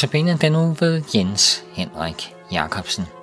Notabene den uge ved Jens Henrik Jacobsen.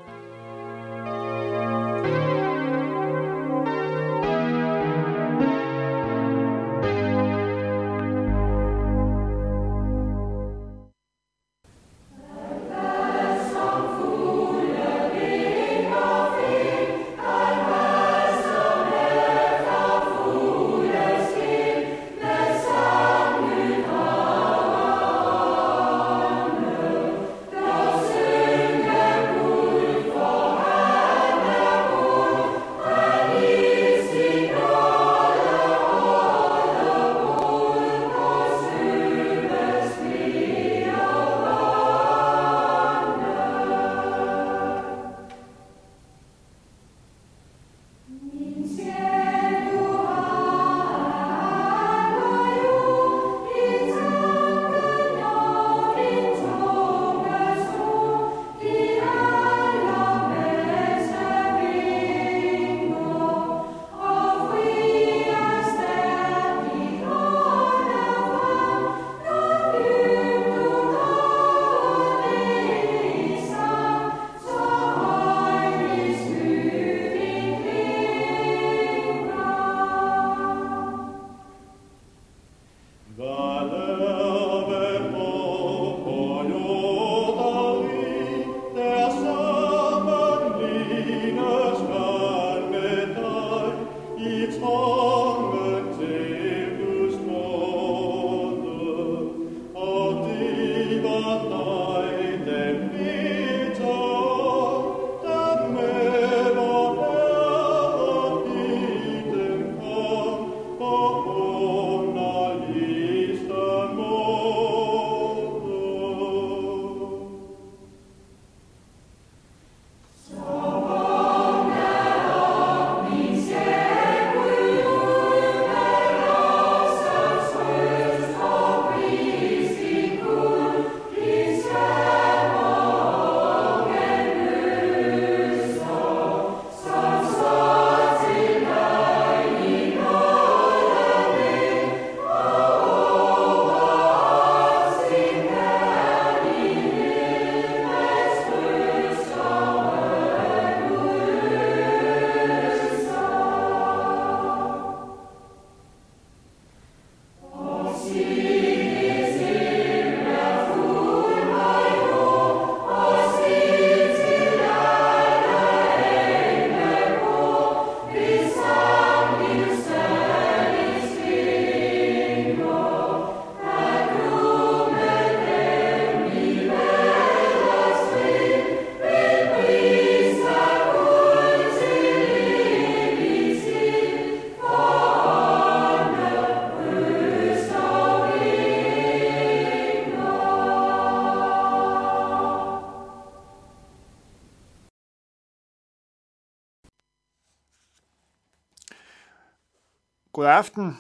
Aften.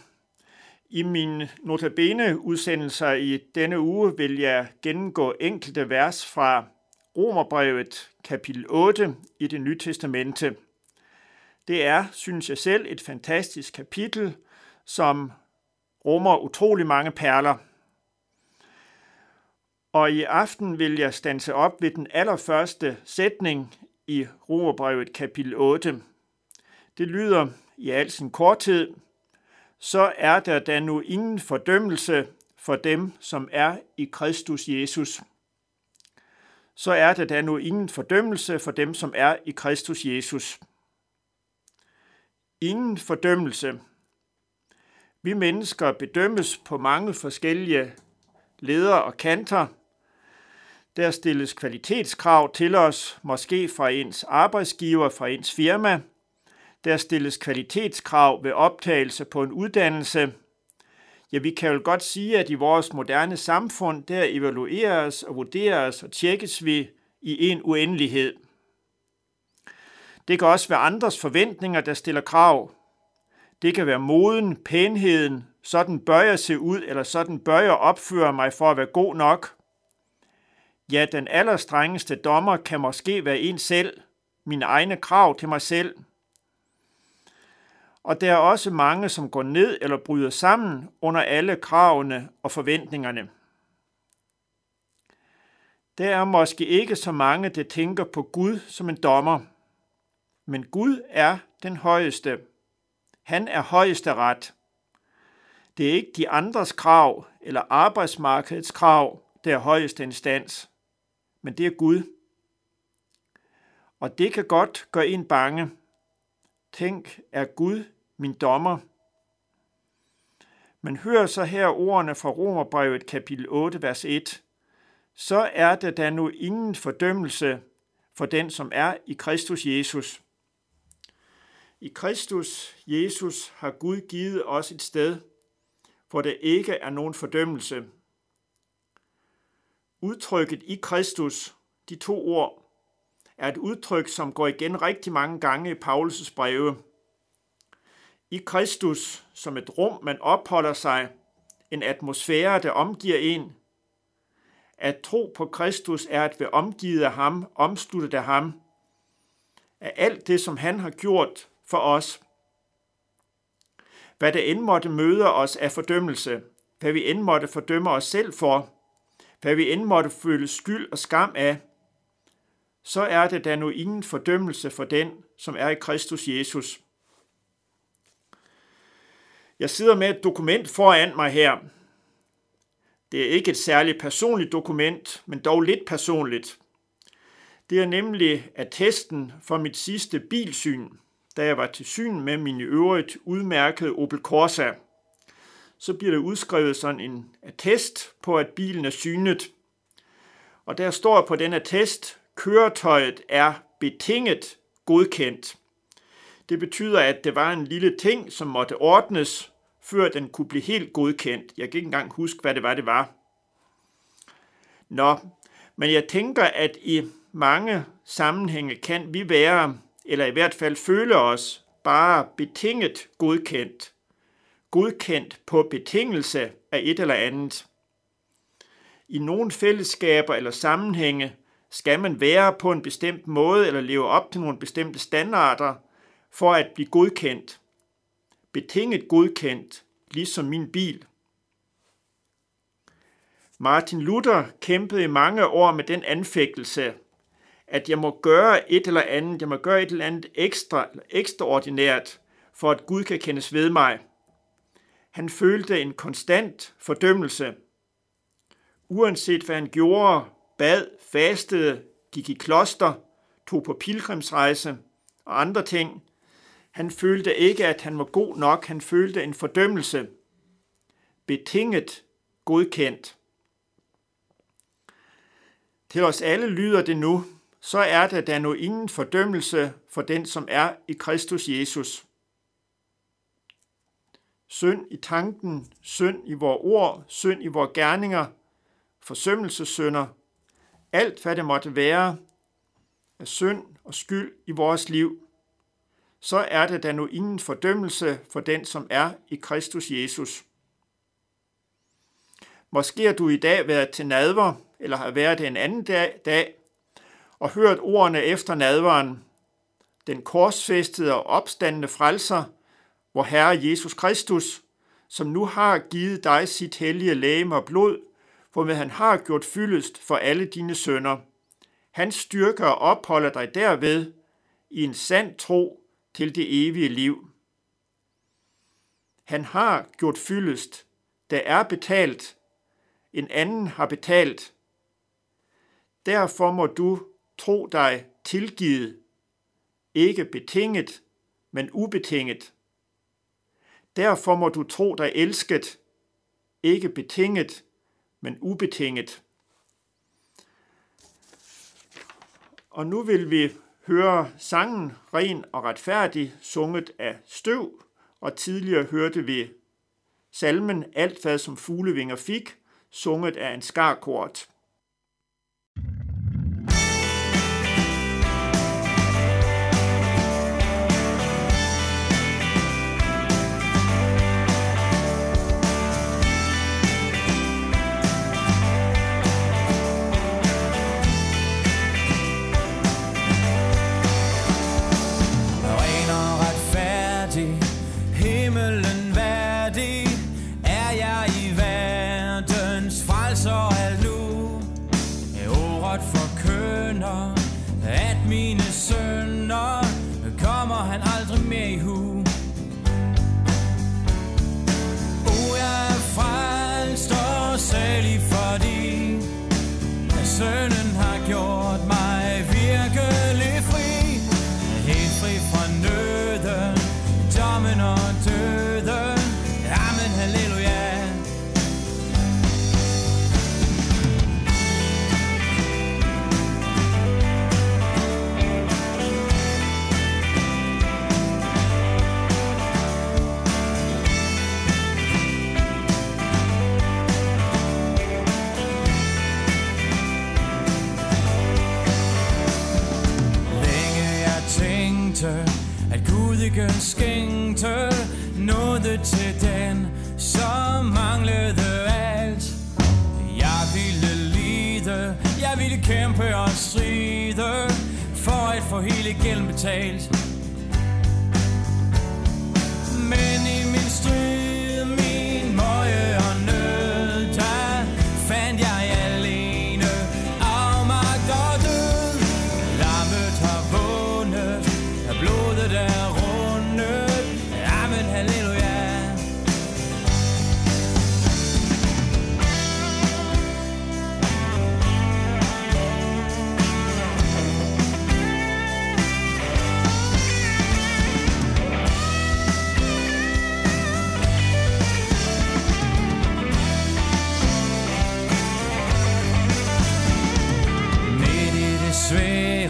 I mine notabene udsendelser i denne uge vil jeg gennemgå enkelte vers fra Romerbrevet kapitel 8 i det nye testamente. Det er, synes jeg selv, et fantastisk kapitel, som rummer utrolig mange perler. Og i aften vil jeg stanse op ved den allerførste sætning i Romerbrevet kapitel 8. Det lyder i al sin korthed, så er der da nu ingen fordømmelse for dem, som er i Kristus Jesus. Så er der da nu ingen fordømmelse for dem, som er i Kristus Jesus. Ingen fordømmelse. Vi mennesker bedømmes på mange forskellige ledere og kanter. Der stilles kvalitetskrav til os, måske fra ens arbejdsgiver, fra ens firma – der stilles kvalitetskrav ved optagelse på en uddannelse. Ja, vi kan jo godt sige, at i vores moderne samfund, der evalueres og vurderes og tjekkes vi i en uendelighed. Det kan også være andres forventninger, der stiller krav. Det kan være moden, pænheden, sådan bør jeg se ud, eller sådan bør jeg opføre mig for at være god nok. Ja, den allerstrengeste dommer kan måske være en selv, mine egne krav til mig selv – og der er også mange, som går ned eller bryder sammen under alle kravene og forventningerne. Der er måske ikke så mange, der tænker på Gud som en dommer. Men Gud er den højeste. Han er højeste ret. Det er ikke de andres krav eller arbejdsmarkedets krav, der er højeste instans, men det er Gud. Og det kan godt gøre en bange. Tænk, er Gud min dommer? Men hør så her ordene fra Romerbrevet kapitel 8, vers 1. Så er der da nu ingen fordømmelse for den, som er i Kristus Jesus. I Kristus Jesus har Gud givet os et sted, hvor der ikke er nogen fordømmelse. Udtrykket i Kristus, de to ord, er et udtryk, som går igen rigtig mange gange i Paulus' breve. I Kristus som et rum, man opholder sig, en atmosfære, der omgiver en. At tro på Kristus er at være omgivet af ham, omsluttet af ham, af alt det, som han har gjort for os. Hvad der end måtte møde os af fordømmelse, hvad vi end måtte fordømme os selv for, hvad vi end måtte føle skyld og skam af, så er det da nu ingen fordømmelse for den, som er i Kristus Jesus. Jeg sidder med et dokument foran mig her. Det er ikke et særligt personligt dokument, men dog lidt personligt. Det er nemlig attesten for mit sidste bilsyn, da jeg var til syn med min øvrigt udmærkede Opel Corsa. Så bliver der udskrevet sådan en attest på, at bilen er synet. Og der står på den attest, køretøjet er betinget godkendt. Det betyder, at det var en lille ting, som måtte ordnes, før den kunne blive helt godkendt. Jeg kan ikke engang huske, hvad det var, det var. Nå, men jeg tænker, at i mange sammenhænge kan vi være, eller i hvert fald føle os, bare betinget godkendt. Godkendt på betingelse af et eller andet. I nogle fællesskaber eller sammenhænge skal man være på en bestemt måde eller leve op til nogle bestemte standarder for at blive godkendt. Betinget godkendt, ligesom min bil. Martin Luther kæmpede i mange år med den anfægtelse, at jeg må gøre et eller andet, jeg må gøre et eller andet ekstra, ekstraordinært, for at Gud kan kendes ved mig. Han følte en konstant fordømmelse. Uanset hvad han gjorde, bad, fastede, gik i kloster, tog på pilgrimsrejse og andre ting. Han følte ikke, at han var god nok. Han følte en fordømmelse. Betinget godkendt. Til os alle lyder det nu, så er der da nu ingen fordømmelse for den, som er i Kristus Jesus. Synd i tanken, synd i vores ord, synd i vores gerninger, forsømmelsessynder, alt hvad det måtte være af synd og skyld i vores liv, så er det da nu ingen fordømmelse for den, som er i Kristus Jesus. Måske har du i dag været til nadver, eller har været det en anden dag, dag og hørt ordene efter nadveren, den korsfæstede og opstandende frelser, hvor Herre Jesus Kristus, som nu har givet dig sit hellige læme og blod, hvormed han har gjort fyldest for alle dine sønder. Han styrker og opholder dig derved i en sand tro til det evige liv. Han har gjort fyldest. Der er betalt. En anden har betalt. Derfor må du tro dig tilgivet, ikke betinget, men ubetinget. Derfor må du tro dig elsket, ikke betinget, men ubetinget. Og nu vil vi høre sangen Ren og retfærdig, sunget af støv, og tidligere hørte vi salmen Alt hvad som fuglevinger fik, sunget af en skarkort. Nåede til den, så manglede alt. Jeg ville lide, jeg ville kæmpe og stride, for at få hele gælden betalt.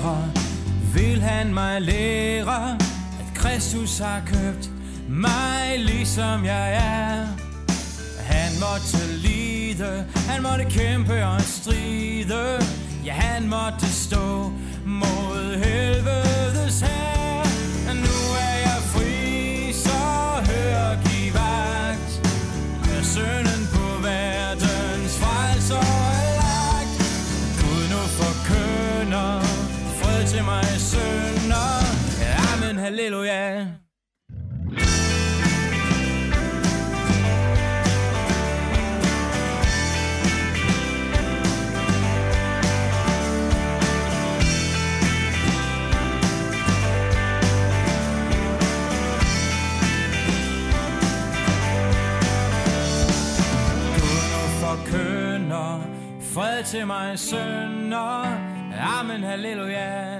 Svære vil han mig lære, at Kristus har købt mig ligesom jeg er. Han måtte lide, han måtte kæmpe og stride, ja han måtte stå mod helvede. Til mig sønner. Amen, halleluja